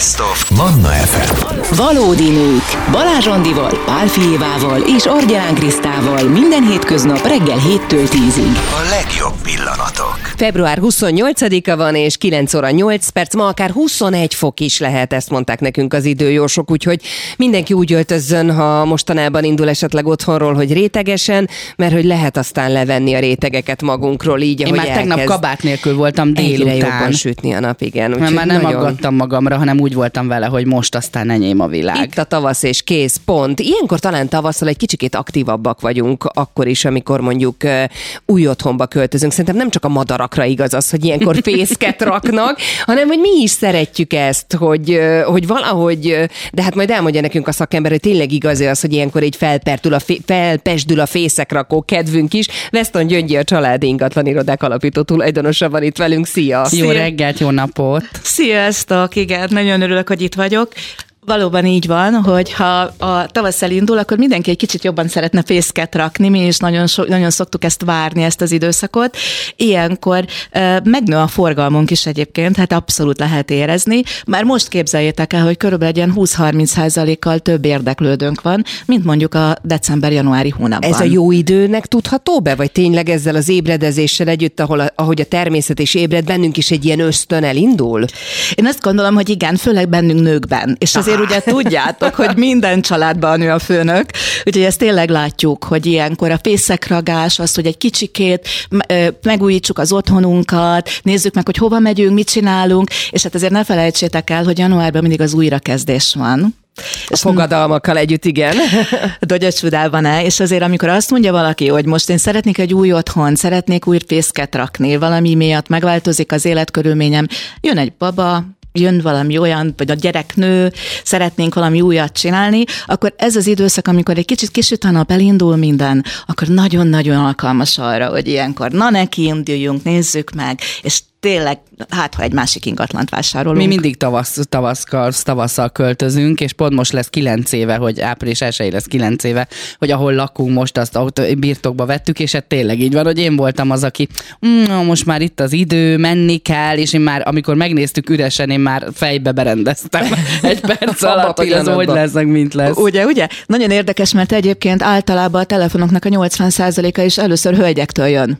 Best of Manna FM. Valódi nők. Balázs Andival, Pál Fijévával és Argyán Krisztával minden hétköznap reggel 7-től 10-ig. A legjobb pillanatok. Február 28-a van, és 9 óra 8 perc, ma akár 21 fok is lehet, ezt mondták nekünk az időjósok, úgyhogy mindenki úgy öltözzön, ha mostanában indul esetleg otthonról, hogy rétegesen, mert hogy lehet aztán levenni a rétegeket magunkról, így, Én ahogy már tegnap kabát nélkül voltam egyre délután. jobban sütni a nap, igen. Már nem nagyon- aggattam magamra, hanem úgy voltam vele, hogy most aztán enyém a világ. Itt a tavasz és kész, pont. Ilyenkor talán tavasszal egy kicsikét aktívabbak vagyunk, akkor is, amikor mondjuk új otthonba költözünk. Szerintem nem csak a madarakra igaz az, hogy ilyenkor fészket raknak, hanem hogy mi is szeretjük ezt, hogy, hogy valahogy, de hát majd elmondja nekünk a szakember, hogy tényleg igaz az, hogy ilyenkor egy felpertül a fé, felpesdül a fészekrakó kedvünk is. Weston Gyöngyi a családi ingatlan irodák alapító tulajdonosa van itt velünk. Szia! Jó Szia. reggelt, jó napot! Sziasztok, igen, nagyon örülök, hogy itt vagyok. Valóban így van, hogy ha a tavasz elindul, akkor mindenki egy kicsit jobban szeretne fészket rakni, mi is nagyon, so, nagyon szoktuk ezt várni, ezt az időszakot. Ilyenkor uh, megnő a forgalmunk is egyébként, hát abszolút lehet érezni. Már most képzeljétek el, hogy körülbelül egy ilyen 20-30 százalékkal több érdeklődőnk van, mint mondjuk a december-januári hónapban. Ez a jó időnek tudható be, vagy tényleg ezzel az ébredezéssel együtt, ahol a, ahogy a természet is ébred, bennünk is egy ilyen ösztön elindul? Én azt gondolom, hogy igen, főleg bennünk nőkben. És azért ugye tudjátok, hogy minden családban nő a főnök, úgyhogy ezt tényleg látjuk, hogy ilyenkor a fészekragás, az, hogy egy kicsikét megújítsuk az otthonunkat, nézzük meg, hogy hova megyünk, mit csinálunk, és hát azért ne felejtsétek el, hogy januárban mindig az újrakezdés van. A fogadalmakkal együtt, igen. Dogyacsudában-e, és azért amikor azt mondja valaki, hogy most én szeretnék egy új otthon, szeretnék új fészket rakni, valami miatt megváltozik az életkörülményem, jön egy baba, jön valami olyan, vagy a gyerek nő, szeretnénk valami újat csinálni, akkor ez az időszak, amikor egy kicsit kisüt a nap, elindul minden, akkor nagyon-nagyon alkalmas arra, hogy ilyenkor na neki induljunk, nézzük meg, és tényleg, hát ha egy másik ingatlant vásárolunk. Mi mindig tavasz, tavasszal, tavasszal költözünk, és pont most lesz kilenc éve, hogy április 1 lesz kilenc éve, hogy ahol lakunk most, azt ott birtokba vettük, és hát tényleg így van, hogy én voltam az, aki mm, most már itt az idő, menni kell, és én már, amikor megnéztük üresen, én már fejbe berendeztem egy perc alatt, hogy az hogy lesz, mint lesz. Ugye, ugye? Nagyon érdekes, mert egyébként általában a telefonoknak a 80%-a is először hölgyektől jön.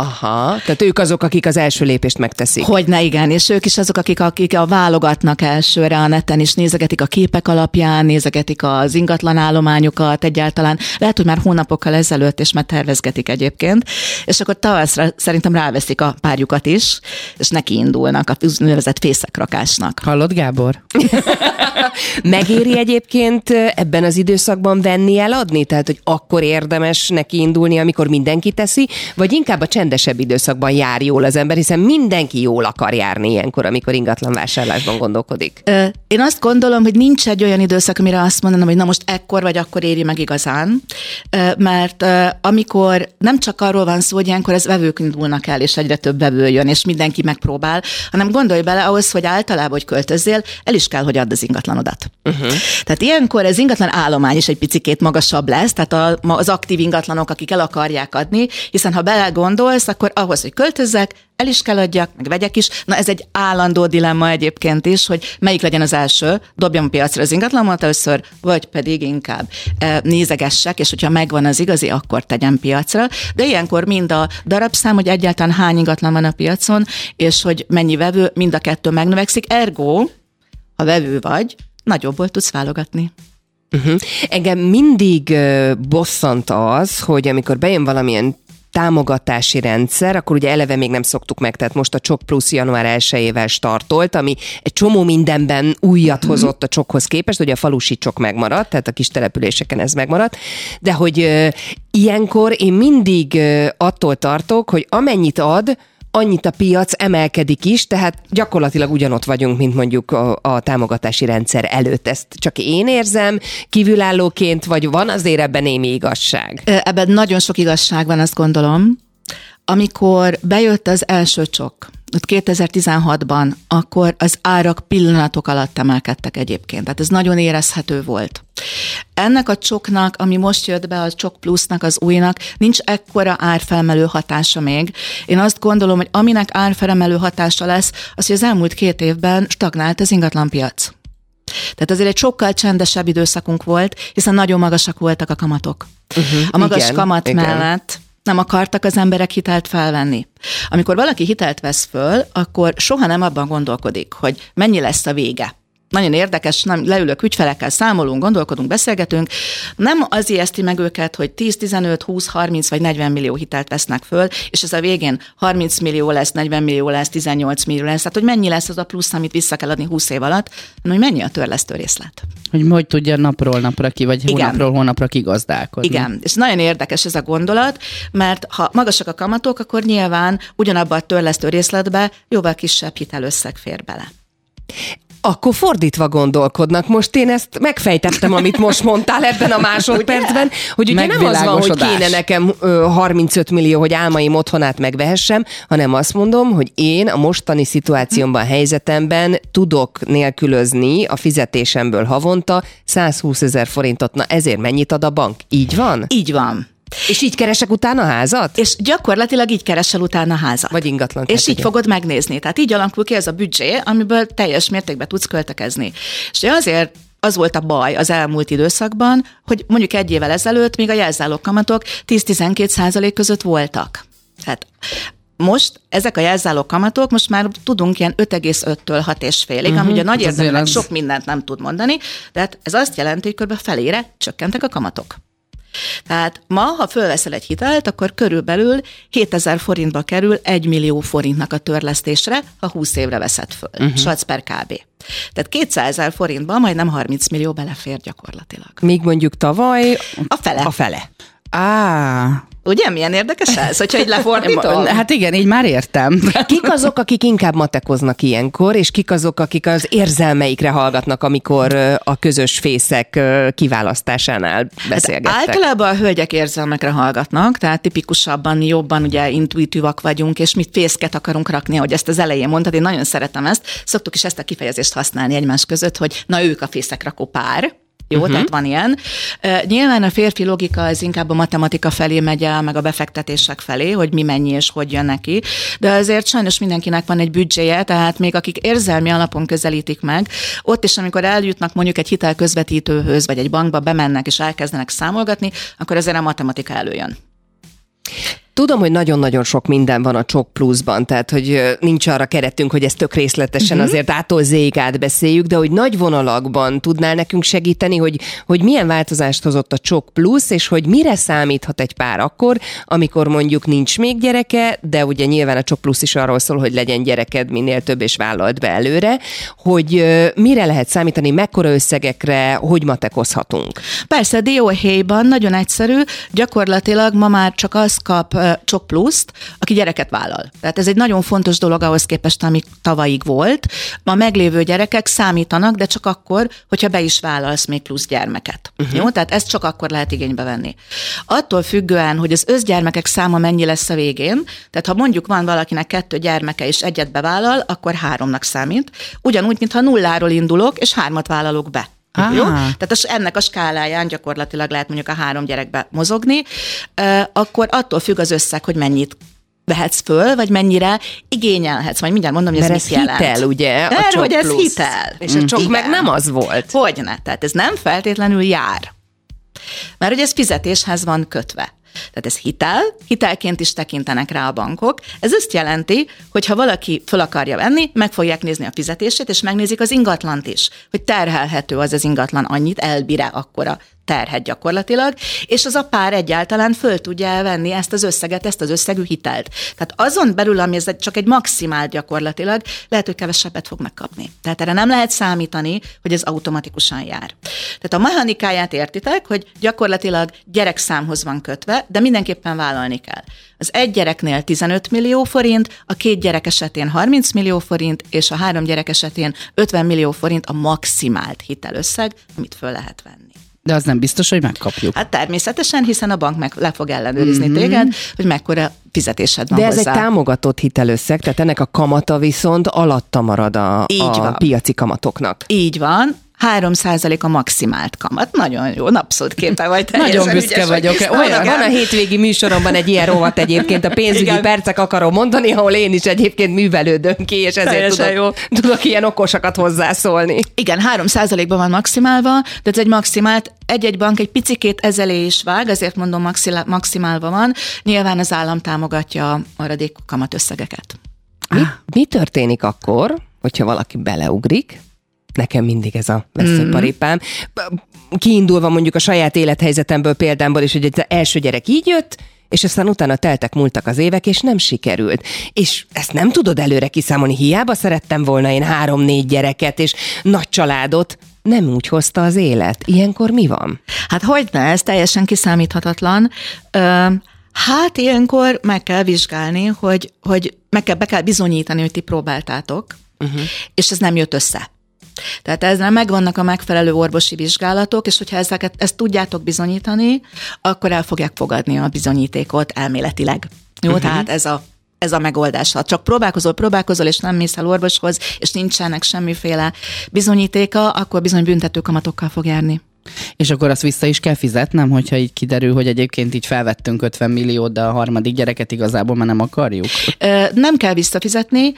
Aha, tehát ők azok, akik az első lépést megteszik. Hogyne, igen, és ők is azok, akik, akik a válogatnak elsőre a neten, és nézegetik a képek alapján, nézegetik az ingatlanállományokat egyáltalán. Lehet, hogy már hónapokkal ezelőtt, és már tervezgetik egyébként. És akkor tavaszra szerintem ráveszik a párjukat is, és neki indulnak a úgynevezett fészekrakásnak. Hallod, Gábor? Megéri egyébként ebben az időszakban venni, eladni? Tehát, hogy akkor érdemes neki indulni, amikor mindenki teszi, vagy inkább a csendesebb időszakban jár jól az ember, hiszen mindenki jól akar járni ilyenkor, amikor ingatlan vásárlásban gondolkodik. Ö, Én azt gondolom, hogy nincs egy olyan időszak, amire azt mondanám, hogy na most ekkor vagy akkor éri meg igazán, Ö, mert ö, amikor nem csak arról van szó, hogy ilyenkor ez vevők indulnak el, és egyre több vevő jön, és mindenki megpróbál, hanem gondolj bele ahhoz, hogy általában, hogy költözzél, el is kell, hogy add az ingatlanodat. Uh-huh. Tehát ilyenkor ez ingatlan állomány is egy picikét magasabb lesz, tehát a, az aktív ingatlanok, akik el akarják adni, hiszen ha belegondolsz, akkor ahhoz, hogy költözzek, el is kell adjak, meg vegyek is. Na ez egy állandó dilemma egyébként is, hogy melyik legyen az első, dobjam a piacra az ingatlanomat először, vagy pedig inkább e, nézegessek, és hogyha megvan az igazi, akkor tegyem piacra. De ilyenkor mind a darabszám, hogy egyáltalán hány ingatlan van a piacon, és hogy mennyi vevő, mind a kettő megnövekszik. Ergo, ha vevő vagy, nagyobbból tudsz válogatni. Uh-huh. Engem mindig uh, bosszant az, hogy amikor bejön valamilyen támogatási rendszer, akkor ugye eleve még nem szoktuk meg, tehát most a Csok Plusz január 1-ével startolt, ami egy csomó mindenben újat hozott a Csokhoz képest, hogy a falusi Csok megmaradt, tehát a kis településeken ez megmaradt, de hogy ö, ilyenkor én mindig ö, attól tartok, hogy amennyit ad, annyit a piac emelkedik is, tehát gyakorlatilag ugyanott vagyunk, mint mondjuk a, a támogatási rendszer előtt. Ezt csak én érzem kívülállóként, vagy van azért ebben némi igazság? Ebben nagyon sok igazság van, azt gondolom. Amikor bejött az első csok, ott 2016-ban, akkor az árak pillanatok alatt emelkedtek egyébként. Tehát ez nagyon érezhető volt. Ennek a csoknak, ami most jött be, a csok plusznak, az újnak, nincs ekkora árfelmelő hatása még. Én azt gondolom, hogy aminek árfelmelő hatása lesz, az, hogy az elmúlt két évben stagnált az ingatlanpiac. Tehát azért egy sokkal csendesebb időszakunk volt, hiszen nagyon magasak voltak a kamatok. Uh-huh, a magas igen, kamat igen. mellett nem akartak az emberek hitelt felvenni. Amikor valaki hitelt vesz föl, akkor soha nem abban gondolkodik, hogy mennyi lesz a vége. Nagyon érdekes, nem, leülök ügyfelekkel, számolunk, gondolkodunk, beszélgetünk. Nem az ijeszti meg őket, hogy 10, 15, 20, 30 vagy 40 millió hitelt vesznek föl, és ez a végén 30 millió lesz, 40 millió lesz, 18 millió lesz. Tehát, hogy mennyi lesz az a plusz, amit vissza kell adni 20 év alatt, hanem hogy mennyi a törlesztő részlet. Hogy hogy tudja napról napra ki, vagy Igen. hónapról hónapra kigazdálkodni. Igen, és nagyon érdekes ez a gondolat, mert ha magasak a kamatok, akkor nyilván ugyanabba a törlesztő részletbe jóval kisebb hitelösszeg fér bele. Akkor fordítva gondolkodnak. Most én ezt megfejtettem, amit most mondtál ebben a másodpercben, hogy ugye nem az van, hogy kéne nekem ö, 35 millió, hogy álmaim otthonát megvehessem, hanem azt mondom, hogy én a mostani szituációmban, helyzetemben tudok nélkülözni a fizetésemből havonta 120 ezer forintot. Na ezért mennyit ad a bank? Így van? Így van. És így keresek utána házat? És gyakorlatilag így keresel utána házat. Vagy ingatlan. És így fogod megnézni. Tehát így alakul ki ez a büdzsé, amiből teljes mértékben tudsz költekezni. És azért az volt a baj az elmúlt időszakban, hogy mondjuk egy évvel ezelőtt még a jelzálók kamatok 10-12 százalék között voltak. Tehát most ezek a jelzálók kamatok, most már tudunk ilyen 5,5-től 6,5-ig, uh-huh. ami ugye nagy érdemnek az- sok mindent nem tud mondani, de hát ez azt jelenti, hogy kb. felére csökkentek a kamatok. Tehát ma, ha fölveszel egy hitelt, akkor körülbelül 7000 forintba kerül 1 millió forintnak a törlesztésre, ha 20 évre veszed föl. Uh-huh. Sac per kb. Tehát 200 ezer forintba majdnem 30 millió belefér gyakorlatilag. Még mondjuk tavaly A fele. a fele. Á, Ugye, milyen érdekes ez, hogyha egy lefordítom? hát igen, így már értem. Kik azok, akik inkább matekoznak ilyenkor, és kik azok, akik az érzelmeikre hallgatnak, amikor a közös fészek kiválasztásánál beszélgettek? Hát általában a hölgyek érzelmekre hallgatnak, tehát tipikusabban jobban ugye intuitívak vagyunk, és mi fészket akarunk rakni, hogy ezt az elején mondtad, én nagyon szeretem ezt. Szoktuk is ezt a kifejezést használni egymás között, hogy na ők a fészekrakó pár. Jó, uh-huh. tehát van ilyen. Uh, nyilván a férfi logika az inkább a matematika felé megy el, meg a befektetések felé, hogy mi mennyi és hogy jön neki, de azért sajnos mindenkinek van egy büdzséje, tehát még akik érzelmi alapon közelítik meg, ott is, amikor eljutnak mondjuk egy hitelközvetítőhöz, vagy egy bankba bemennek és elkezdenek számolgatni, akkor azért a matematika előjön. Tudom, hogy nagyon-nagyon sok minden van a Csok Pluszban, tehát hogy nincs arra keretünk, hogy ezt tök részletesen uh-huh. azért ától zéig átbeszéljük, de hogy nagy vonalakban tudnál nekünk segíteni, hogy, hogy milyen változást hozott a Csok Plusz, és hogy mire számíthat egy pár akkor, amikor mondjuk nincs még gyereke, de ugye nyilván a Csok Plusz is arról szól, hogy legyen gyereked minél több, és vállalt be előre, hogy mire lehet számítani, mekkora összegekre, hogy matekozhatunk. Persze, dióhéjban nagyon egyszerű, gyakorlatilag ma már csak az kap ö, csok pluszt, aki gyereket vállal. Tehát ez egy nagyon fontos dolog ahhoz képest, ami tavalyig volt. Ma meglévő gyerekek számítanak, de csak akkor, hogyha be is vállalsz még plusz gyermeket. Uh-huh. Jó? Tehát ezt csak akkor lehet igénybe venni. Attól függően, hogy az összgyermekek száma mennyi lesz a végén, tehát ha mondjuk van valakinek kettő gyermeke és egyet bevállal, akkor háromnak számít. Ugyanúgy, mintha nulláról indulok, és hármat vállalok be. Á. Jó? Tehát az, ennek a skáláján gyakorlatilag lehet mondjuk a három gyerekbe mozogni, akkor attól függ az összeg, hogy mennyit vehetsz föl, vagy mennyire igényelhetsz. Majd mindjárt mondom, hogy ez Mert mit ez jelent. hitel, ugye? a Erre, Csok hogy ez Plusz. hitel. És a Csok Igen. meg nem az volt. Hogyne. Tehát ez nem feltétlenül jár. Mert hogy ez fizetéshez van kötve. Tehát ez hitel, hitelként is tekintenek rá a bankok. Ez azt jelenti, hogy ha valaki fel akarja venni, meg fogják nézni a fizetését, és megnézik az ingatlant is, hogy terhelhető az az ingatlan annyit, elbire akkora terhet gyakorlatilag, és az a pár egyáltalán föl tudja elvenni ezt az összeget, ezt az összegű hitelt. Tehát azon belül, ami ez csak egy maximál gyakorlatilag, lehet, hogy kevesebbet fog megkapni. Tehát erre nem lehet számítani, hogy ez automatikusan jár. Tehát a mechanikáját értitek, hogy gyakorlatilag gyerekszámhoz van kötve, de mindenképpen vállalni kell. Az egy gyereknél 15 millió forint, a két gyerek esetén 30 millió forint, és a három gyerek esetén 50 millió forint a maximált hitelösszeg, amit föl lehet venni. De az nem biztos, hogy megkapjuk. Hát természetesen, hiszen a bank meg le fog ellenőrizni mm-hmm. téged, hogy mekkora fizetésed van De ez hozzá. egy támogatott hitelösszeg, tehát ennek a kamata viszont alatta marad a, Így a van. piaci kamatoknak. Így van, 3 a maximált kamat. Nagyon jó, napszót képe vagy. Nagyon büszke ügyes vagy. vagyok. Olyan, van a hétvégi műsoromban egy ilyen rovat egyébként, a pénzügyi Igen. percek akarom mondani, ahol én is egyébként művelődöm ki, és ezért Teljesen tudok, tudok ilyen okosakat hozzászólni. Igen, 3 ban van maximálva, de ez egy maximált, egy-egy bank egy picikét ezelé is vág, ezért mondom maxila- maximálva van. Nyilván az állam támogatja a maradék kamatösszegeket. Mi, mi történik akkor, hogyha valaki beleugrik? Nekem mindig ez a veszőparipám. Kiindulva mondjuk a saját élethelyzetemből példámból is, hogy egy első gyerek így jött, és aztán utána teltek, múltak az évek, és nem sikerült. És ezt nem tudod előre kiszámolni, hiába szerettem volna én három-négy gyereket, és nagy családot, nem úgy hozta az élet. Ilyenkor mi van? Hát hogy ne, ez teljesen kiszámíthatatlan. Ö, hát ilyenkor meg kell vizsgálni, hogy, hogy meg kell, be kell bizonyítani, hogy ti próbáltátok, uh-huh. és ez nem jött össze. Tehát ezzel megvannak a megfelelő orvosi vizsgálatok, és hogyha ezeket, ezt tudjátok bizonyítani, akkor el fogják fogadni a bizonyítékot elméletileg. Jó, uh-huh. tehát ez a ez a megoldás. Ha csak próbálkozol, próbálkozol, és nem mész el orvoshoz, és nincsenek semmiféle bizonyítéka, akkor bizony büntetőkamatokkal fog járni. És akkor azt vissza is kell fizetnem, hogyha így kiderül, hogy egyébként így felvettünk 50 milliót, de a harmadik gyereket igazából már nem akarjuk. Nem kell visszafizetni,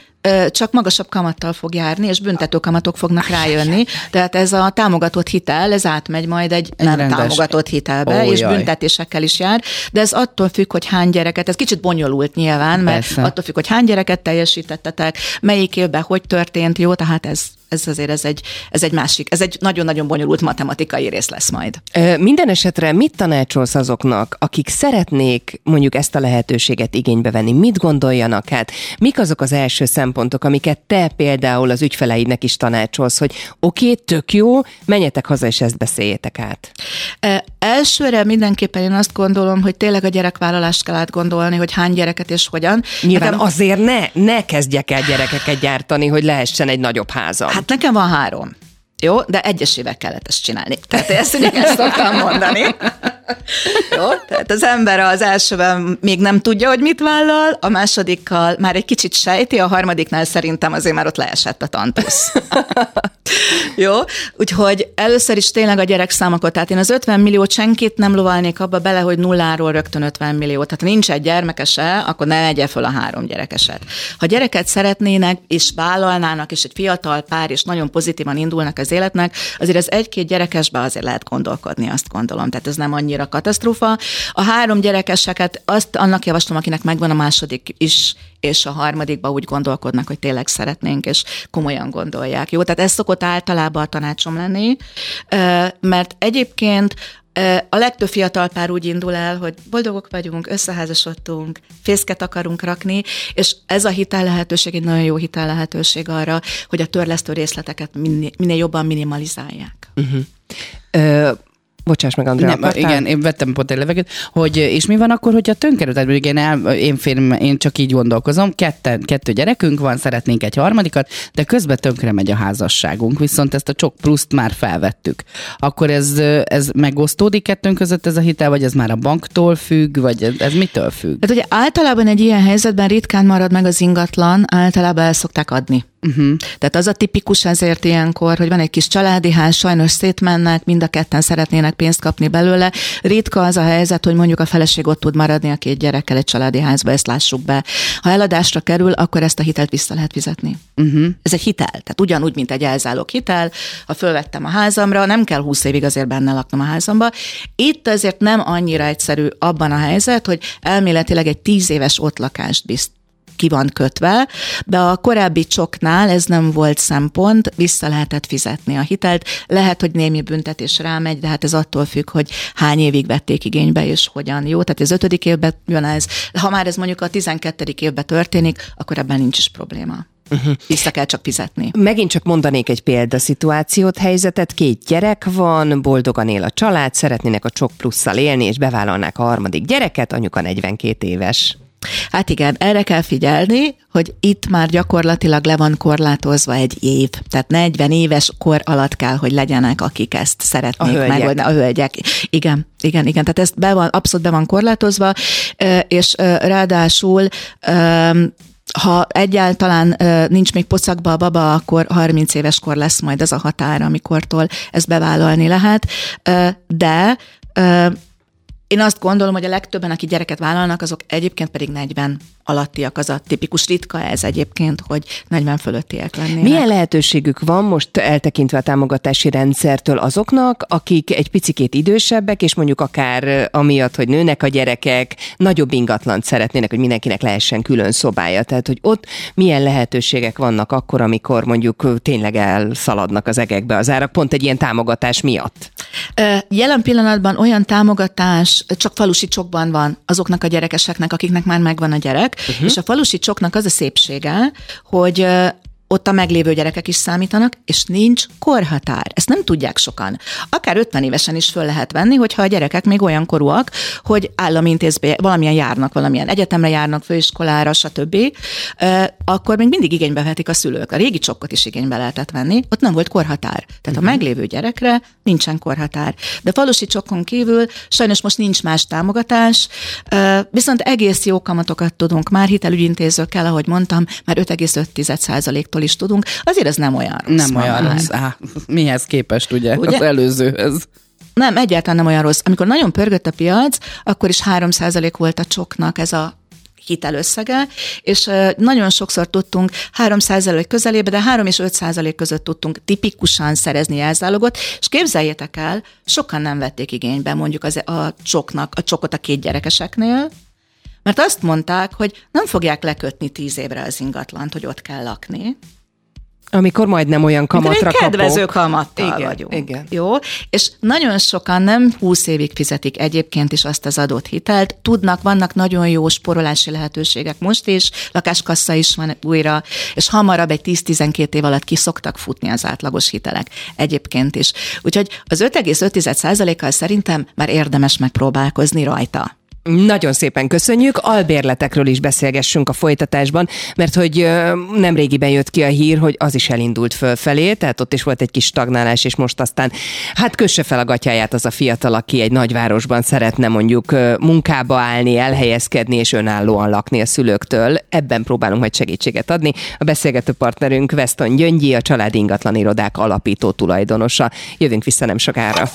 csak magasabb kamattal fog járni, és büntető kamatok fognak rájönni. Tehát ez a támogatott hitel, ez átmegy majd egy Egy nem rendes- támogatott hitelbe, Ó, és jaj. büntetésekkel is jár. De ez attól függ, hogy hány gyereket, ez kicsit bonyolult nyilván, mert Persze. attól függ, hogy hány gyereket teljesítettetek, melyik évben hogy történt, jó, tehát ez, ez azért ez egy, ez egy másik, ez egy nagyon-nagyon bonyolult matematikai rész lesz majd. Minden esetre mit tanácsolsz azoknak, akik szeretnék mondjuk ezt a lehetőséget igénybe venni? Mit gondoljanak hát? Mik azok az első szempontok, amiket te például az ügyfeleidnek is tanácsolsz, hogy oké, okay, tök jó, menjetek haza és ezt beszéljétek át. Elsőre mindenképpen én azt gondolom, hogy tényleg a gyerekvállalást kell átgondolni, hogy hány gyereket és hogyan. Nyilván Nekem- azért ne, ne kezdjek el gyerekeket gyártani, hogy lehessen egy nagyobb házam. Hát nekem van három. Jó, de egyesével kellett ezt csinálni. Tehát ezt, ezt szoktam mondani. Jó, tehát az ember az elsőben még nem tudja, hogy mit vállal, a másodikkal már egy kicsit sejti, a harmadiknál szerintem azért már ott leesett a tantusz. Jó, úgyhogy először is tényleg a gyerekszámokat, tehát én az 50 milliót senkit nem lovalnék abba bele, hogy nulláról rögtön 50 millió. Tehát ha nincs egy gyermekese, akkor ne legye föl a három gyerekeset. Ha gyereket szeretnének, és vállalnának, és egy fiatal pár, és nagyon pozitívan indulnak az életnek, azért az egy-két gyerekesbe azért lehet gondolkodni, azt gondolom. Tehát ez nem annyira katasztrófa. A három gyerekeseket azt annak javaslom, akinek megvan a második is, és a harmadikba úgy gondolkodnak, hogy tényleg szeretnénk, és komolyan gondolják. Jó, tehát ez szokott általában a tanácsom lenni, mert egyébként a legtöbb fiatal pár úgy indul el, hogy boldogok vagyunk, összeházasodtunk, fészket akarunk rakni, és ez a hitel lehetőség egy nagyon jó hitel lehetőség arra, hogy a törlesztő részleteket minél, minél jobban minimalizálják. Ö, bocsáss meg, Andrea, Nem, igen, én vettem pont egy levegőt, hogy és mi van akkor, hogyha tönkre, tehát mondjuk én, el, én, férjem, én csak így gondolkozom, ketten, kettő gyerekünk van, szeretnénk egy harmadikat, de közben tönkre megy a házasságunk, viszont ezt a csok pluszt már felvettük. Akkor ez, ez megosztódik kettőnk között ez a hitel, vagy ez már a banktól függ, vagy ez, ez mitől függ? Tehát ugye általában egy ilyen helyzetben ritkán marad meg az ingatlan, általában el szokták adni. Uh-huh. Tehát az a tipikus ezért ilyenkor, hogy van egy kis családi ház, sajnos szétmennek, mind a ketten szeretnének pénzt kapni belőle. Ritka az a helyzet, hogy mondjuk a feleség ott tud maradni a két gyerekkel egy családi házba, ezt lássuk be. Ha eladásra kerül, akkor ezt a hitelt vissza lehet fizetni. Uh-huh. Ez egy hitel, tehát ugyanúgy, mint egy elzálók hitel, ha fölvettem a házamra, nem kell 20 évig azért benne laknom a házamba. Itt azért nem annyira egyszerű abban a helyzet, hogy elméletileg egy 10 éves ott lakást bizt ki van kötve, de a korábbi csoknál ez nem volt szempont, vissza lehetett fizetni a hitelt. Lehet, hogy némi büntetés rámegy, de hát ez attól függ, hogy hány évig vették igénybe, és hogyan. Jó, tehát az ötödik évben jön ez. Ha már ez mondjuk a 12. évben történik, akkor ebben nincs is probléma. Uh-huh. Vissza kell csak fizetni. Megint csak mondanék egy példaszituációt, helyzetet. Két gyerek van, boldogan él a család, szeretnének a csok plusszal élni, és bevállalnák a harmadik gyereket, anyuka 42 éves. Hát igen, erre kell figyelni, hogy itt már gyakorlatilag le van korlátozva egy év. Tehát 40 éves kor alatt kell, hogy legyenek, akik ezt szeretnék A megoldani. A hölgyek. Igen, igen, igen. Tehát ezt be van, abszolút be van korlátozva, és ráadásul ha egyáltalán nincs még pocakba a baba, akkor 30 éves kor lesz majd ez a határ, amikortól ezt bevállalni lehet. De én azt gondolom, hogy a legtöbben, akik gyereket vállalnak, azok egyébként pedig 40 alattiak. Az a tipikus ritka ez egyébként, hogy 40 fölöttiek lennének. Milyen lehetőségük van most eltekintve a támogatási rendszertől azoknak, akik egy picikét idősebbek, és mondjuk akár amiatt, hogy nőnek a gyerekek, nagyobb ingatlant szeretnének, hogy mindenkinek lehessen külön szobája. Tehát, hogy ott milyen lehetőségek vannak akkor, amikor mondjuk tényleg elszaladnak az egekbe az árak, pont egy ilyen támogatás miatt. Jelen pillanatban olyan támogatás csak falusi csokban van azoknak a gyerekeseknek, akiknek már megvan a gyerek, uh-huh. és a falusi csoknak az a szépsége, hogy ott a meglévő gyerekek is számítanak, és nincs korhatár. Ezt nem tudják sokan. Akár 50 évesen is föl lehet venni, hogyha a gyerekek még olyan korúak, hogy állami intézbe valamilyen járnak, valamilyen egyetemre járnak, főiskolára, stb., akkor még mindig igénybe vehetik a szülők. A régi csokkot is igénybe lehetett venni, ott nem volt korhatár. Tehát a meglévő gyerekre nincsen korhatár. De falusi csokkon kívül sajnos most nincs más támogatás, viszont egész jó kamatokat tudunk már hitelügyintézőkkel, ahogy mondtam, már 5,5%-tól is tudunk. Azért ez nem olyan rossz Nem olyan már. rossz. Á, mihez képest, ugye? Ugye? ugye? Az előzőhöz. Nem, egyáltalán nem olyan rossz. Amikor nagyon pörgött a piac, akkor is 3% volt a csoknak ez a hitelösszege, és nagyon sokszor tudtunk 3% közelébe, de 3 és 5 százalék között tudtunk tipikusan szerezni jelzálogot, és képzeljétek el, sokan nem vették igénybe mondjuk az, a csoknak, a csokot a két gyerekeseknél, mert azt mondták, hogy nem fogják lekötni tíz évre az ingatlant, hogy ott kell lakni. Amikor majdnem olyan Mint kamatra egy kedvező kapok. kamattal Igen, vagyunk. igen. Jó? És nagyon sokan nem 20 évig fizetik egyébként is azt az adott hitelt. Tudnak, vannak nagyon jó sporolási lehetőségek most is, lakáskassa is van újra, és hamarabb egy 10-12 év alatt ki szoktak futni az átlagos hitelek egyébként is. Úgyhogy az 5,5%-kal szerintem már érdemes megpróbálkozni rajta. Nagyon szépen köszönjük. Albérletekről is beszélgessünk a folytatásban, mert hogy nem régiben jött ki a hír, hogy az is elindult fölfelé, tehát ott is volt egy kis stagnálás, és most aztán hát kösse fel a gatyáját az a fiatal, aki egy nagyvárosban szeretne mondjuk munkába állni, elhelyezkedni és önállóan lakni a szülőktől. Ebben próbálunk majd segítséget adni. A beszélgető partnerünk Weston Gyöngyi, a Családi Ingatlan Irodák alapító tulajdonosa. Jövünk vissza nem sokára.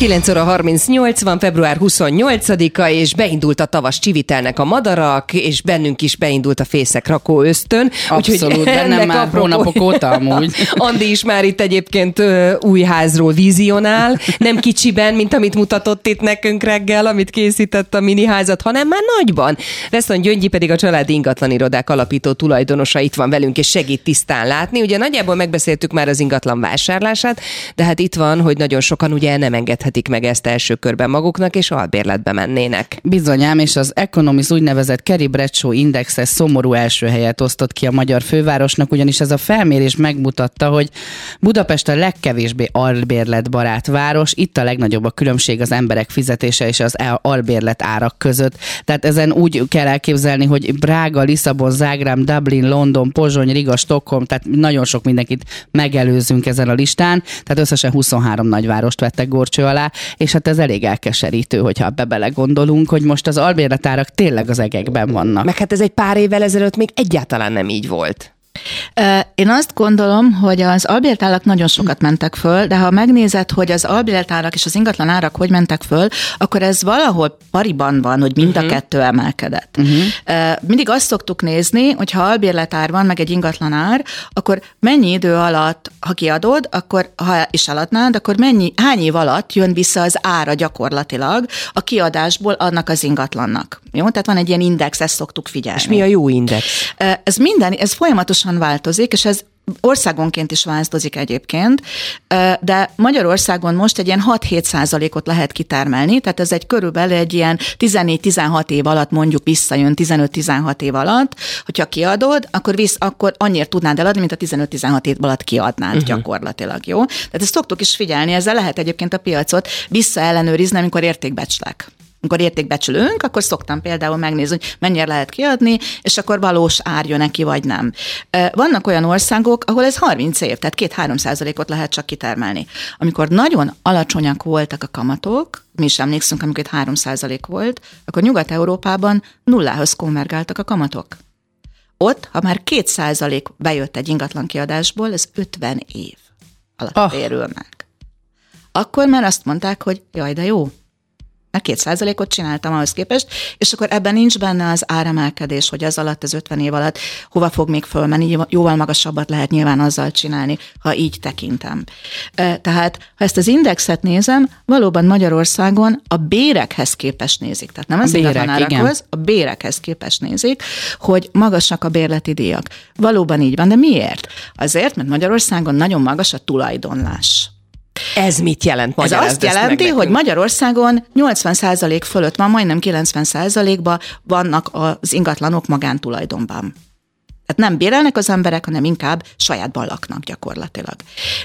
9 óra 38 van, február 28-a, és beindult a tavas csivitelnek a madarak, és bennünk is beindult a fészek rakó ösztön. Abszolút, bennem ennek már apropó- hónapok óta amúgy. Andi is már itt egyébként új házról vizionál, nem kicsiben, mint amit mutatott itt nekünk reggel, amit készített a mini házat, hanem már nagyban. Veszon Gyöngyi pedig a családi ingatlan irodák alapító tulajdonosa itt van velünk, és segít tisztán látni. Ugye nagyjából megbeszéltük már az ingatlan vásárlását, de hát itt van, hogy nagyon sokan ugye nem engedhetik meg ezt első körben maguknak, és albérletbe mennének. Bizonyám, és az Economist úgynevezett Kerry Bradshaw Indexes szomorú első helyet osztott ki a magyar fővárosnak, ugyanis ez a felmérés megmutatta, hogy Budapest a legkevésbé albérletbarát város, itt a legnagyobb a különbség az emberek fizetése és az el- albérlet árak között. Tehát ezen úgy kell elképzelni, hogy Brága, Lisszabon, Zágrám, Dublin, London, Pozsony, Riga, Stockholm, tehát nagyon sok mindenkit megelőzünk ezen a listán, tehát összesen 23 nagyvárost vettek gorcső alá, és hát ez elég elkeserítő, hogyha ebbe belegondolunk, hogy most az albérletárak tényleg az egekben vannak. Meg hát ez egy pár évvel ezelőtt még egyáltalán nem így volt. Én azt gondolom, hogy az albérletárak nagyon sokat mentek föl, de ha megnézed, hogy az albérletárak és az ingatlan árak hogy mentek föl, akkor ez valahol pariban van, hogy mind a kettő emelkedett. Uh-huh. Mindig azt szoktuk nézni, hogy ha albérletár van, meg egy ingatlan ár, akkor mennyi idő alatt, ha kiadod, akkor ha is eladnád, akkor mennyi, hány év alatt jön vissza az ára gyakorlatilag a kiadásból annak az ingatlannak. Jó? Tehát van egy ilyen index, ezt szoktuk figyelni. És mi a jó index? Ez minden, ez folyamatosan változik, és ez országonként is változik egyébként, de Magyarországon most egy ilyen 6-7 százalékot lehet kitermelni, tehát ez egy körülbelül egy ilyen 14-16 év alatt mondjuk visszajön, 15-16 év alatt, hogyha kiadod, akkor, visz, akkor annyira tudnád eladni, mint a 15-16 év alatt kiadnád uh-huh. gyakorlatilag, jó? Tehát ezt szoktuk is figyelni, ezzel lehet egyébként a piacot visszaellenőrizni, amikor értékbecslek. Amikor értékbecsülünk, akkor szoktam például megnézni, hogy mennyire lehet kiadni, és akkor valós ár jön neki, vagy nem. Vannak olyan országok, ahol ez 30 év, tehát 2-3 százalékot lehet csak kitermelni. Amikor nagyon alacsonyak voltak a kamatok, mi is emlékszünk, amikor 3 százalék volt, akkor Nyugat-Európában nullához konvergáltak a kamatok. Ott, ha már 2 százalék bejött egy ingatlan kiadásból, ez 50 év alatt oh. térül meg. Akkor már azt mondták, hogy jaj, de jó, mert két százalékot csináltam ahhoz képest, és akkor ebben nincs benne az áremelkedés, hogy ez alatt, az 50 év alatt hova fog még fölmenni, jóval magasabbat lehet nyilván azzal csinálni, ha így tekintem. Tehát, ha ezt az indexet nézem, valóban Magyarországon a bérekhez képest nézik, tehát nem az ingatlanárakhoz, a bérekhez képest nézik, hogy magasak a bérleti díjak. Valóban így van, de miért? Azért, mert Magyarországon nagyon magas a tulajdonlás. Ez mit jelent? Ez azt jelenti, hogy Magyarországon 80% fölött van, majdnem 90%-ban vannak az ingatlanok magántulajdonban. Tehát nem bérelnek az emberek, hanem inkább sajátban laknak gyakorlatilag.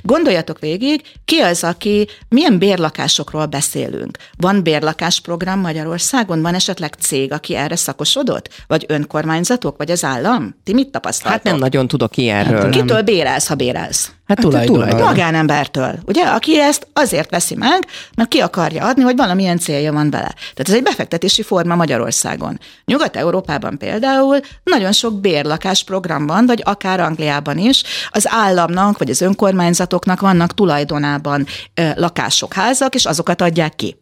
Gondoljatok végig, ki az, aki, milyen bérlakásokról beszélünk? Van bérlakásprogram Magyarországon? Van esetleg cég, aki erre szakosodott? Vagy önkormányzatok? Vagy az állam? Ti mit tapasztaltok? Hát nem nagyon tudok ilyenről. Hát, kitől bérelsz, ha bérelsz? Hát, hát tulajdon. Magánembertől, ugye? Aki ezt azért veszi meg, mert ki akarja adni, hogy valamilyen célja van vele. Tehát ez egy befektetési forma Magyarországon. Nyugat-Európában például nagyon sok bérlakás program van, vagy akár Angliában is, az államnak, vagy az önkormányzatoknak vannak tulajdonában lakások, házak, és azokat adják ki.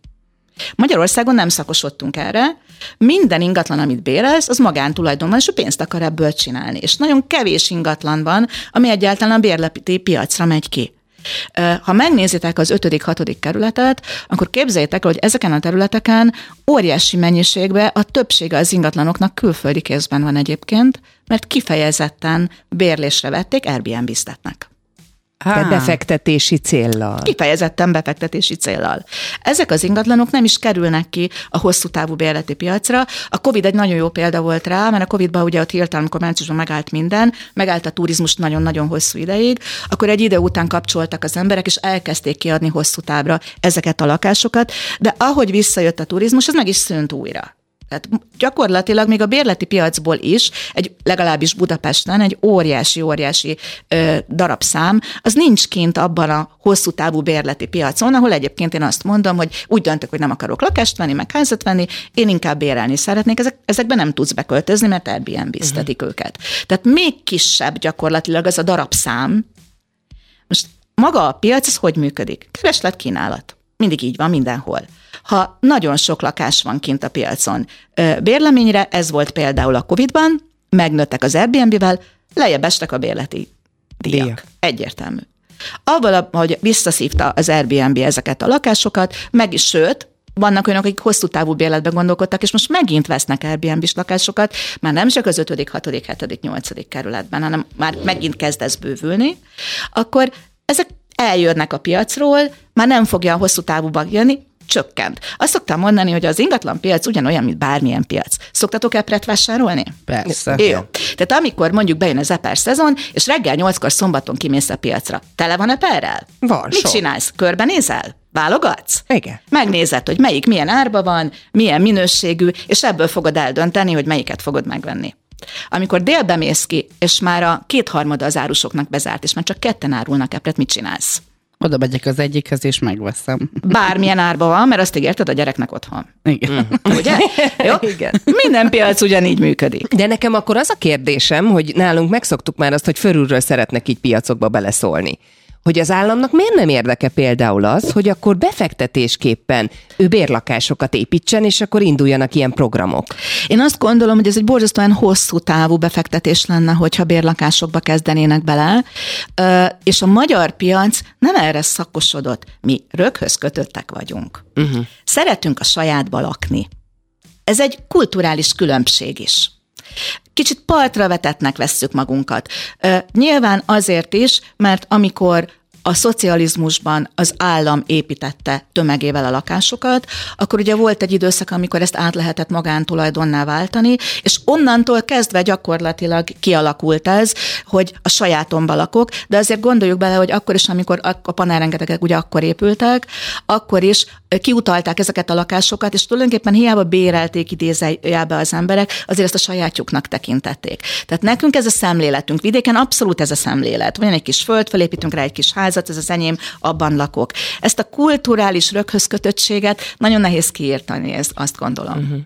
Magyarországon nem szakosodtunk erre, minden ingatlan, amit bérelsz, az magántulajdonban, és ő pénzt akar ebből csinálni. És nagyon kevés ingatlan van, ami egyáltalán a bérleti piacra megy ki. Ha megnézitek az 5.-6. kerületet, akkor képzeljétek el, hogy ezeken a területeken óriási mennyiségben a többsége az ingatlanoknak külföldi kézben van egyébként, mert kifejezetten bérlésre vették, Airbnb-ztetnek. Tehát befektetési céllal. Kifejezetten befektetési céllal. Ezek az ingatlanok nem is kerülnek ki a hosszú távú bérleti piacra. A COVID egy nagyon jó példa volt rá, mert a COVID-ban ugye ott hirtelen, amikor márciusban megállt minden, megállt a turizmus nagyon-nagyon hosszú ideig, akkor egy idő után kapcsoltak az emberek, és elkezdték kiadni hosszú távra ezeket a lakásokat, de ahogy visszajött a turizmus, ez meg is szűnt újra. Tehát gyakorlatilag még a bérleti piacból is, egy, legalábbis Budapesten egy óriási-óriási darabszám, az nincs kint abban a hosszú távú bérleti piacon, ahol egyébként én azt mondom, hogy úgy döntök, hogy nem akarok lakást venni, meg házat venni, én inkább bérelni szeretnék, ezek, ezekben nem tudsz beköltözni, mert Airbnb-ztetik uh-huh. őket. Tehát még kisebb gyakorlatilag az a darabszám. Most maga a piac, ez hogy működik? Kereslet, kínálat. Mindig így van mindenhol ha nagyon sok lakás van kint a piacon. Bérleményre ez volt például a Covid-ban, megnőttek az Airbnb-vel, lejjebb estek a bérleti díjak. díjak. Egyértelmű. Avval, hogy visszaszívta az Airbnb ezeket a lakásokat, meg is sőt, vannak olyanok, akik hosszú távú bérletben gondolkodtak, és most megint vesznek Airbnb-s lakásokat, már nem csak az 5., 6., 7., 8. kerületben, hanem már megint kezd ez bővülni, akkor ezek eljönnek a piacról, már nem fogja a hosszú távúban jönni, csökkent. Azt szoktam mondani, hogy az ingatlan piac ugyanolyan, mint bármilyen piac. Szoktatok epret vásárolni? Persze. Jó. Tehát amikor mondjuk bejön az eper szezon, és reggel nyolckor szombaton kimész a piacra, tele van eperrel? Van, Mit sok. csinálsz? Körbenézel? Válogatsz? Igen. Megnézed, hogy melyik milyen árba van, milyen minőségű, és ebből fogod eldönteni, hogy melyiket fogod megvenni. Amikor délbe mész ki, és már a kétharmada az árusoknak bezárt, és már csak ketten árulnak epret, mit csinálsz? Oda megyek az egyikhez, és megveszem. Bármilyen árba van, mert azt ígérted a gyereknek otthon. Igen. Mm. Ugye? Jó? Igen. Minden piac ugyanígy működik. De nekem akkor az a kérdésem, hogy nálunk megszoktuk már azt, hogy fölülről szeretnek így piacokba beleszólni hogy az államnak miért nem érdeke például az, hogy akkor befektetésképpen ő bérlakásokat építsen, és akkor induljanak ilyen programok? Én azt gondolom, hogy ez egy borzasztóan hosszú távú befektetés lenne, hogyha bérlakásokba kezdenének bele, és a magyar piac nem erre szakosodott. Mi röghöz kötöttek vagyunk. Uh-huh. Szeretünk a sajátba lakni. Ez egy kulturális különbség is. Kicsit partra vetetnek vesszük magunkat. Nyilván azért is, mert amikor a szocializmusban az állam építette tömegével a lakásokat, akkor ugye volt egy időszak, amikor ezt át lehetett magántulajdonná váltani, és onnantól kezdve gyakorlatilag kialakult ez, hogy a sajátomba lakok, de azért gondoljuk bele, hogy akkor is, amikor a panelrengetegek ugye akkor épültek, akkor is kiutalták ezeket a lakásokat, és tulajdonképpen hiába bérelték idézőjelbe az emberek, azért ezt a sajátjuknak tekintették. Tehát nekünk ez a szemléletünk. Vidéken abszolút ez a szemlélet. Van egy kis föld, felépítünk rá egy kis házat, ez az enyém, abban lakok. Ezt a kulturális röghöz kötöttséget nagyon nehéz kiírtani, ezt azt gondolom. Uh-huh.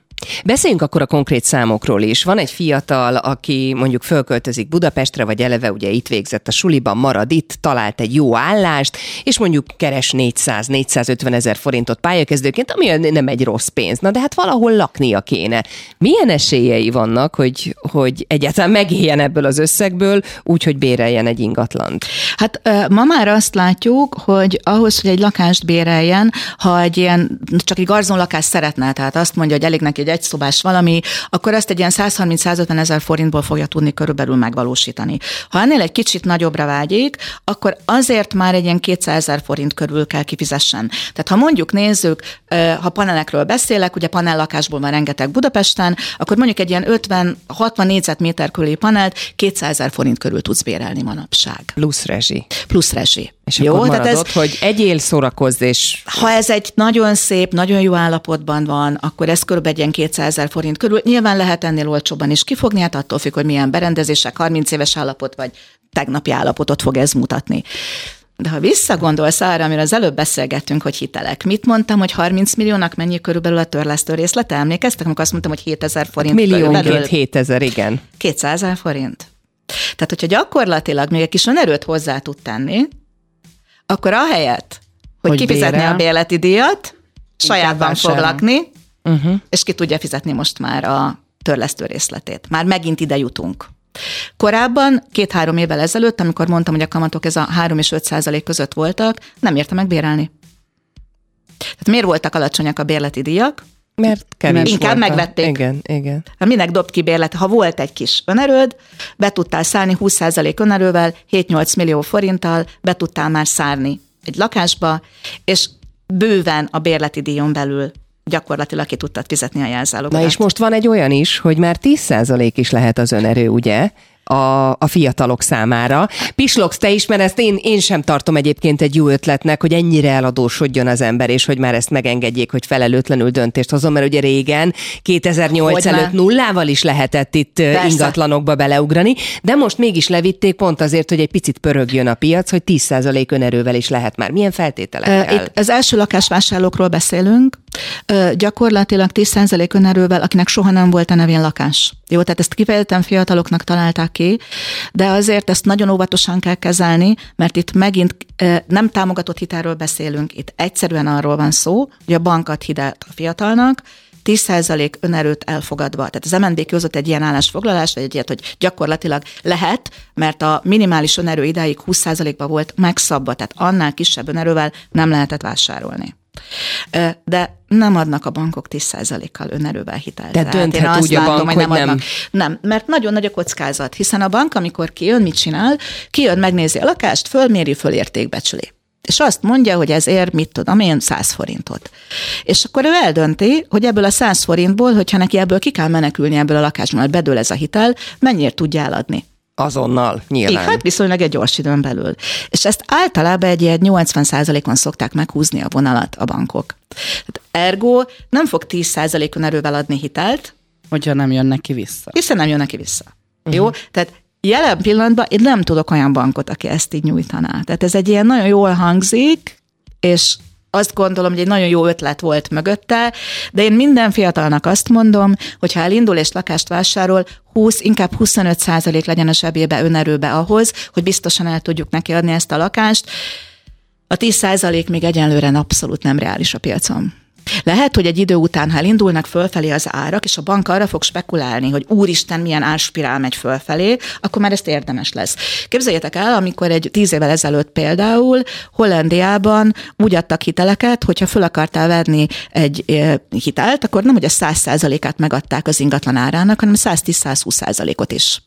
Beszéljünk akkor a konkrét számokról is. Van egy fiatal, aki mondjuk fölköltözik Budapestre, vagy eleve ugye itt végzett a suliban, marad itt, talált egy jó állást, és mondjuk keres 400-450 ezer forintot pályakezdőként, ami nem egy rossz pénz. Na de hát valahol laknia kéne. Milyen esélyei vannak, hogy, hogy egyáltalán megéljen ebből az összegből, úgy, hogy béreljen egy ingatlant? Hát ma már azt látjuk, hogy ahhoz, hogy egy lakást béreljen, ha egy ilyen, csak egy garzonlakást szeretne, tehát azt mondja, hogy elég neki egy egyszobás valami, akkor ezt egy ilyen 130-150 ezer forintból fogja tudni körülbelül megvalósítani. Ha ennél egy kicsit nagyobbra vágyik, akkor azért már egy ilyen 200 ezer forint körül kell kifizessen. Tehát ha mondjuk nézzük, ha panelekről beszélek, ugye panellakásból van rengeteg Budapesten, akkor mondjuk egy ilyen 50-60 négyzetméter körüli panelt 200 ezer forint körül tudsz bérelni manapság. Plusz rezsi. Plusz rezsi. És jó, akkor tehát ez, hogy egyél, szórakozz, és... Ha ez egy nagyon szép, nagyon jó állapotban van, akkor ez körülbelül egy 200 ezer forint körül. Nyilván lehet ennél olcsóban is kifogni, hát attól függ, hogy milyen berendezések, 30 éves állapot, vagy tegnapi állapotot fog ez mutatni. De ha visszagondolsz arra, amire az előbb beszélgettünk, hogy hitelek, mit mondtam, hogy 30 milliónak mennyi körülbelül a törlesztő részlete? Emlékeztek, amikor azt mondtam, hogy 7000 forint Milliónként 7000, igen. 200 forint. Tehát, hogyha gyakorlatilag még egy kis önerőt hozzá tud tenni, akkor ahelyett, hogy, hogy kifizetni bérel. a bérleti díjat, sajátban fog lakni, uh-huh. és ki tudja fizetni most már a törlesztő részletét. Már megint ide jutunk. Korábban, két-három évvel ezelőtt, amikor mondtam, hogy a kamatok ez a 3 és 5 százalék között voltak, nem érte megbérelni. Tehát miért voltak alacsonyak a bérleti díjak? Mert kevés Inkább volt megvették. Igen, igen. Hát minek dobt ki bérlet? Ha volt egy kis önerőd, be tudtál szállni 20% önerővel, 7-8 millió forinttal, be tudtál már szárni egy lakásba, és bőven a bérleti díjon belül gyakorlatilag ki tudtad fizetni a jelzálogat. Na és most van egy olyan is, hogy már 10% is lehet az önerő, ugye? A, a fiatalok számára. Pislogsz te is, mert ezt én, én sem tartom egyébként egy jó ötletnek, hogy ennyire eladósodjon az ember, és hogy már ezt megengedjék, hogy felelőtlenül döntést hozom, mert ugye régen 2008 hogy előtt már? nullával is lehetett itt Persze. ingatlanokba beleugrani, de most mégis levitték pont azért, hogy egy picit pörögjön a piac, hogy 10% önerővel is lehet már. Milyen feltételek? Itt az első lakásvásárlókról beszélünk, gyakorlatilag 10% önerővel, akinek soha nem volt a nevén lakás. Jó, tehát ezt kifejezetten fiataloknak találták ki, de azért ezt nagyon óvatosan kell kezelni, mert itt megint nem támogatott hitelről beszélünk, itt egyszerűen arról van szó, hogy a bankat hidelt a fiatalnak, 10% önerőt elfogadva. Tehát az MNB hozott egy ilyen állásfoglalást, vagy egy ilyet, hogy gyakorlatilag lehet, mert a minimális önerő idáig 20%-ba volt megszabva, tehát annál kisebb önerővel nem lehetett vásárolni. De nem adnak a bankok 10%-kal önerővel hitelt. De dönthet úgy a bank, hogy, nem, nem. Nem, mert nagyon nagy a kockázat, hiszen a bank, amikor kijön, mit csinál? Kijön, megnézi a lakást, fölméri, fölértékbecsüli. És azt mondja, hogy ez ér, mit tudom én, 100 forintot. És akkor ő eldönti, hogy ebből a 100 forintból, hogyha neki ebből ki kell menekülni ebből a lakásból, mert bedől ez a hitel, mennyire tudja eladni. Azonnal, nyilván. Igen, hát viszonylag egy gyors időn belül. És ezt általában egy ilyen 80%-on szokták meghúzni a vonalat a bankok. Tehát ergo nem fog 10%-on erővel adni hitelt. Hogyha nem jön neki vissza. Hiszen nem jön neki vissza. Uh-huh. Jó? Tehát jelen pillanatban én nem tudok olyan bankot, aki ezt így nyújtaná. Tehát ez egy ilyen nagyon jól hangzik, és azt gondolom, hogy egy nagyon jó ötlet volt mögötte, de én minden fiatalnak azt mondom, hogy ha elindul és lakást vásárol, 20, inkább 25 százalék legyen a zsebébe önerőbe ahhoz, hogy biztosan el tudjuk neki adni ezt a lakást. A 10 százalék még egyenlőre abszolút nem reális a piacon. Lehet, hogy egy idő után, ha elindulnak fölfelé az árak, és a bank arra fog spekulálni, hogy úristen, milyen árspirál megy fölfelé, akkor már ezt érdemes lesz. Képzeljétek el, amikor egy tíz évvel ezelőtt például Hollandiában úgy adtak hiteleket, hogyha föl akartál venni egy hitelt, akkor nem, hogy a 100%-át megadták az ingatlan árának, hanem 110-120%-ot is.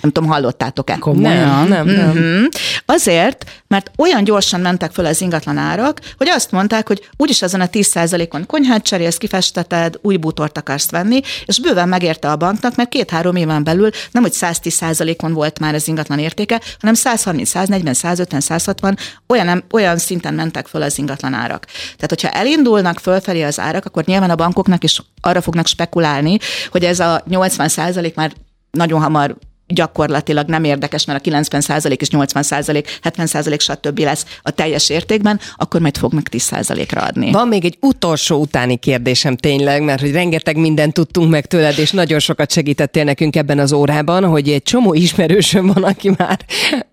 Nem tudom, hallottátok-e? Komolyan? Nem, nem, nem. Mhm. Azért, mert olyan gyorsan mentek föl az ingatlan árak, hogy azt mondták, hogy úgyis azon a 10%-on konyhát cserélsz, kifesteted, új bútort akarsz venni, és bőven megérte a banknak, mert két-három éven belül nem, hogy 110%-on volt már az ingatlan értéke, hanem 130, 140, 150, 160, olyan, olyan szinten mentek föl az ingatlan árak. Tehát, hogyha elindulnak fölfelé az árak, akkor nyilván a bankoknak is arra fognak spekulálni, hogy ez a 80% már nagyon hamar gyakorlatilag nem érdekes, mert a 90% és 80% 70% stb. lesz a teljes értékben, akkor majd fognak 10% ra adni. Van még egy utolsó utáni kérdésem tényleg, mert hogy rengeteg mindent tudtunk meg tőled, és nagyon sokat segítettél nekünk ebben az órában, hogy egy csomó ismerősöm van, aki már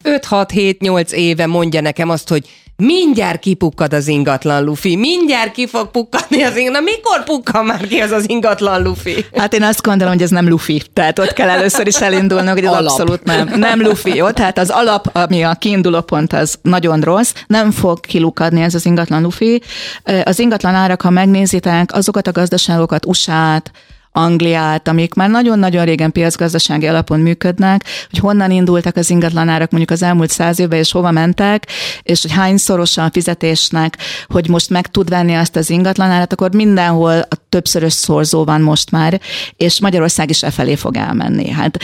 5-6-7-8 éve mondja nekem azt, hogy mindjárt kipukkad az ingatlan lufi, mindjárt ki fog pukkadni az ingatlan. Na mikor pukkan már ki az az ingatlan lufi? Hát én azt gondolom, hogy ez nem lufi. Tehát ott kell először is elindulnunk, hogy ez Alap. abszolút nem. Nem lufi. Jó? Tehát az alap, ami a kiinduló pont, az nagyon rossz. Nem fog kilukadni ez az ingatlan lufi. Az ingatlan árak, ha megnézitek, azokat a gazdaságokat, USA-t, Angliát, amik már nagyon-nagyon régen piacgazdasági alapon működnek, hogy honnan indultak az ingatlanárak mondjuk az elmúlt száz évben, és hova mentek, és hogy hányszorosan a fizetésnek, hogy most meg tud venni azt az ingatlanárat, akkor mindenhol a többszörös szorzó van most már, és Magyarország is e felé fog elmenni. Hát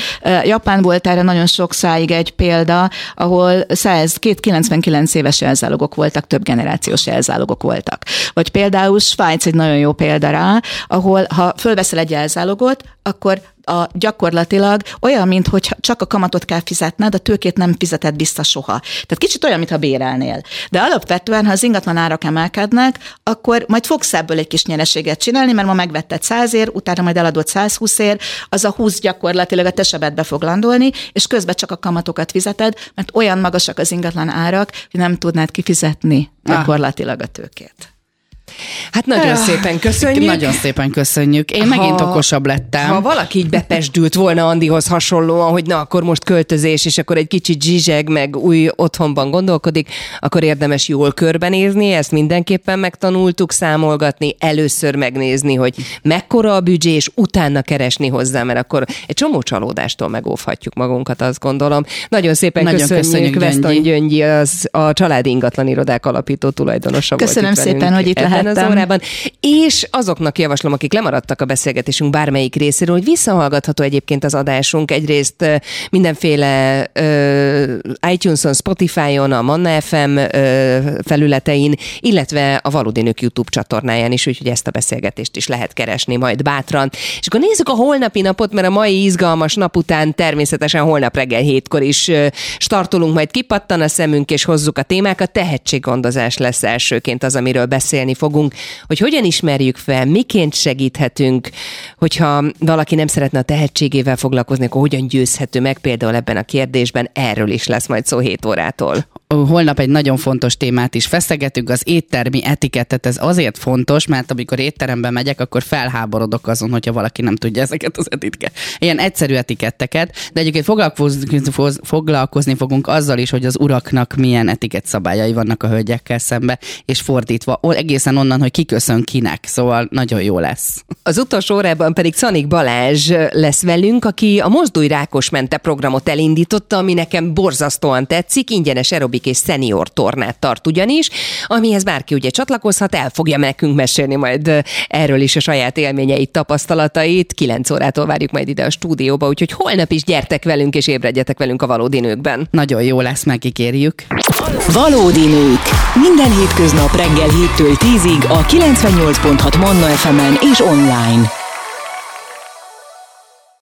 Japán volt erre nagyon sok száig egy példa, ahol 100, 99 éves jelzálogok voltak, több generációs jelzálogok voltak. Vagy például Svájc egy nagyon jó példa rá, ahol ha fölveszel egy jelzálogot, akkor a gyakorlatilag olyan, mint hogy csak a kamatot kell fizetned, a tőkét nem fizeted vissza soha. Tehát kicsit olyan, mintha bérelnél. De alapvetően, ha az ingatlan árak emelkednek, akkor majd fogsz ebből egy kis nyereséget csinálni, mert ma megvetted 100 ér, utána majd eladod 120 ér, az a 20 gyakorlatilag a te sebedbe fog landolni, és közben csak a kamatokat fizeted, mert olyan magasak az ingatlan árak, hogy nem tudnád kifizetni gyakorlatilag a tőkét. Hát nagyon szépen köszönjük. Nagyon szépen köszönjük. Én megint okosabb lettem. Ha valaki így bepesdült volna Andihoz hasonlóan, hogy na akkor most költözés, és akkor egy kicsit zsizseg, meg új otthonban gondolkodik, akkor érdemes jól körbenézni, ezt mindenképpen megtanultuk számolgatni, először megnézni, hogy mekkora a büdzsé, és utána keresni hozzá, mert akkor egy csomó csalódástól megóvhatjuk magunkat, azt gondolom. Nagyon szépen Nagyon köszönjük, köszönjük, Veszton Gyöngyi. Az a családi ingatlan irodák alapító tulajdonosa Köszönöm volt szépen, velünk hogy itt ebben az órában. És azoknak javaslom, akik lemaradtak a beszélgetésünk bármelyik részéről, hogy visszahallgatható egyébként az adásunk egyrészt mindenféle ö, iTunes-on, Spotify-on, a Manna FM ö, felületein, illetve a Valódi Nők YouTube csatornáján is, úgyhogy ezt a beszélgetést is lehet keresni majd bátran. És akkor nézzük a holnapi napot, mert a mai izgalmas nap után természetesen holnap reggel hétkor is startolunk, majd kipattan a szemünk, és hozzuk a témákat. Tehetséggondozás lesz elsőként az, amiről beszélni fogunk, hogy hogyan ismerjük fel, miként segíthetünk, hogyha valaki nem szeretne a tehetségével foglalkozni, akkor hogyan győzhető meg például ebben a kérdésben, erről is lesz majd szó 7 órától. holnap egy nagyon fontos témát is feszegetünk, az éttermi etikettet. Ez azért fontos, mert amikor étterembe megyek, akkor felháborodok azon, hogyha valaki nem tudja ezeket az etikettet. Ilyen egyszerű etiketteket, de egyébként foglalkozni, foglalkozni fogunk azzal is, hogy az uraknak milyen etikett szabályai vannak a hölgyekkel szembe, és fordítva, O- egészen onnan, hogy ki köszön kinek. Szóval nagyon jó lesz. Az utolsó órában pedig Szanik Balázs lesz velünk, aki a Mozdulj Rákos Mente programot elindította, ami nekem borzasztóan tetszik, ingyenes aerobik és szenior tornát tart ugyanis, amihez bárki ugye csatlakozhat, el fogja nekünk mesélni majd erről is a saját élményeit, tapasztalatait. 9 órától várjuk majd ide a stúdióba, úgyhogy holnap is gyertek velünk és ébredjetek velünk a valódi nőkben. Nagyon jó lesz, megígérjük. Valódi nők. Minden hétköznap reggel 7-től 10-ig a 98.6 Manna FM-en és online.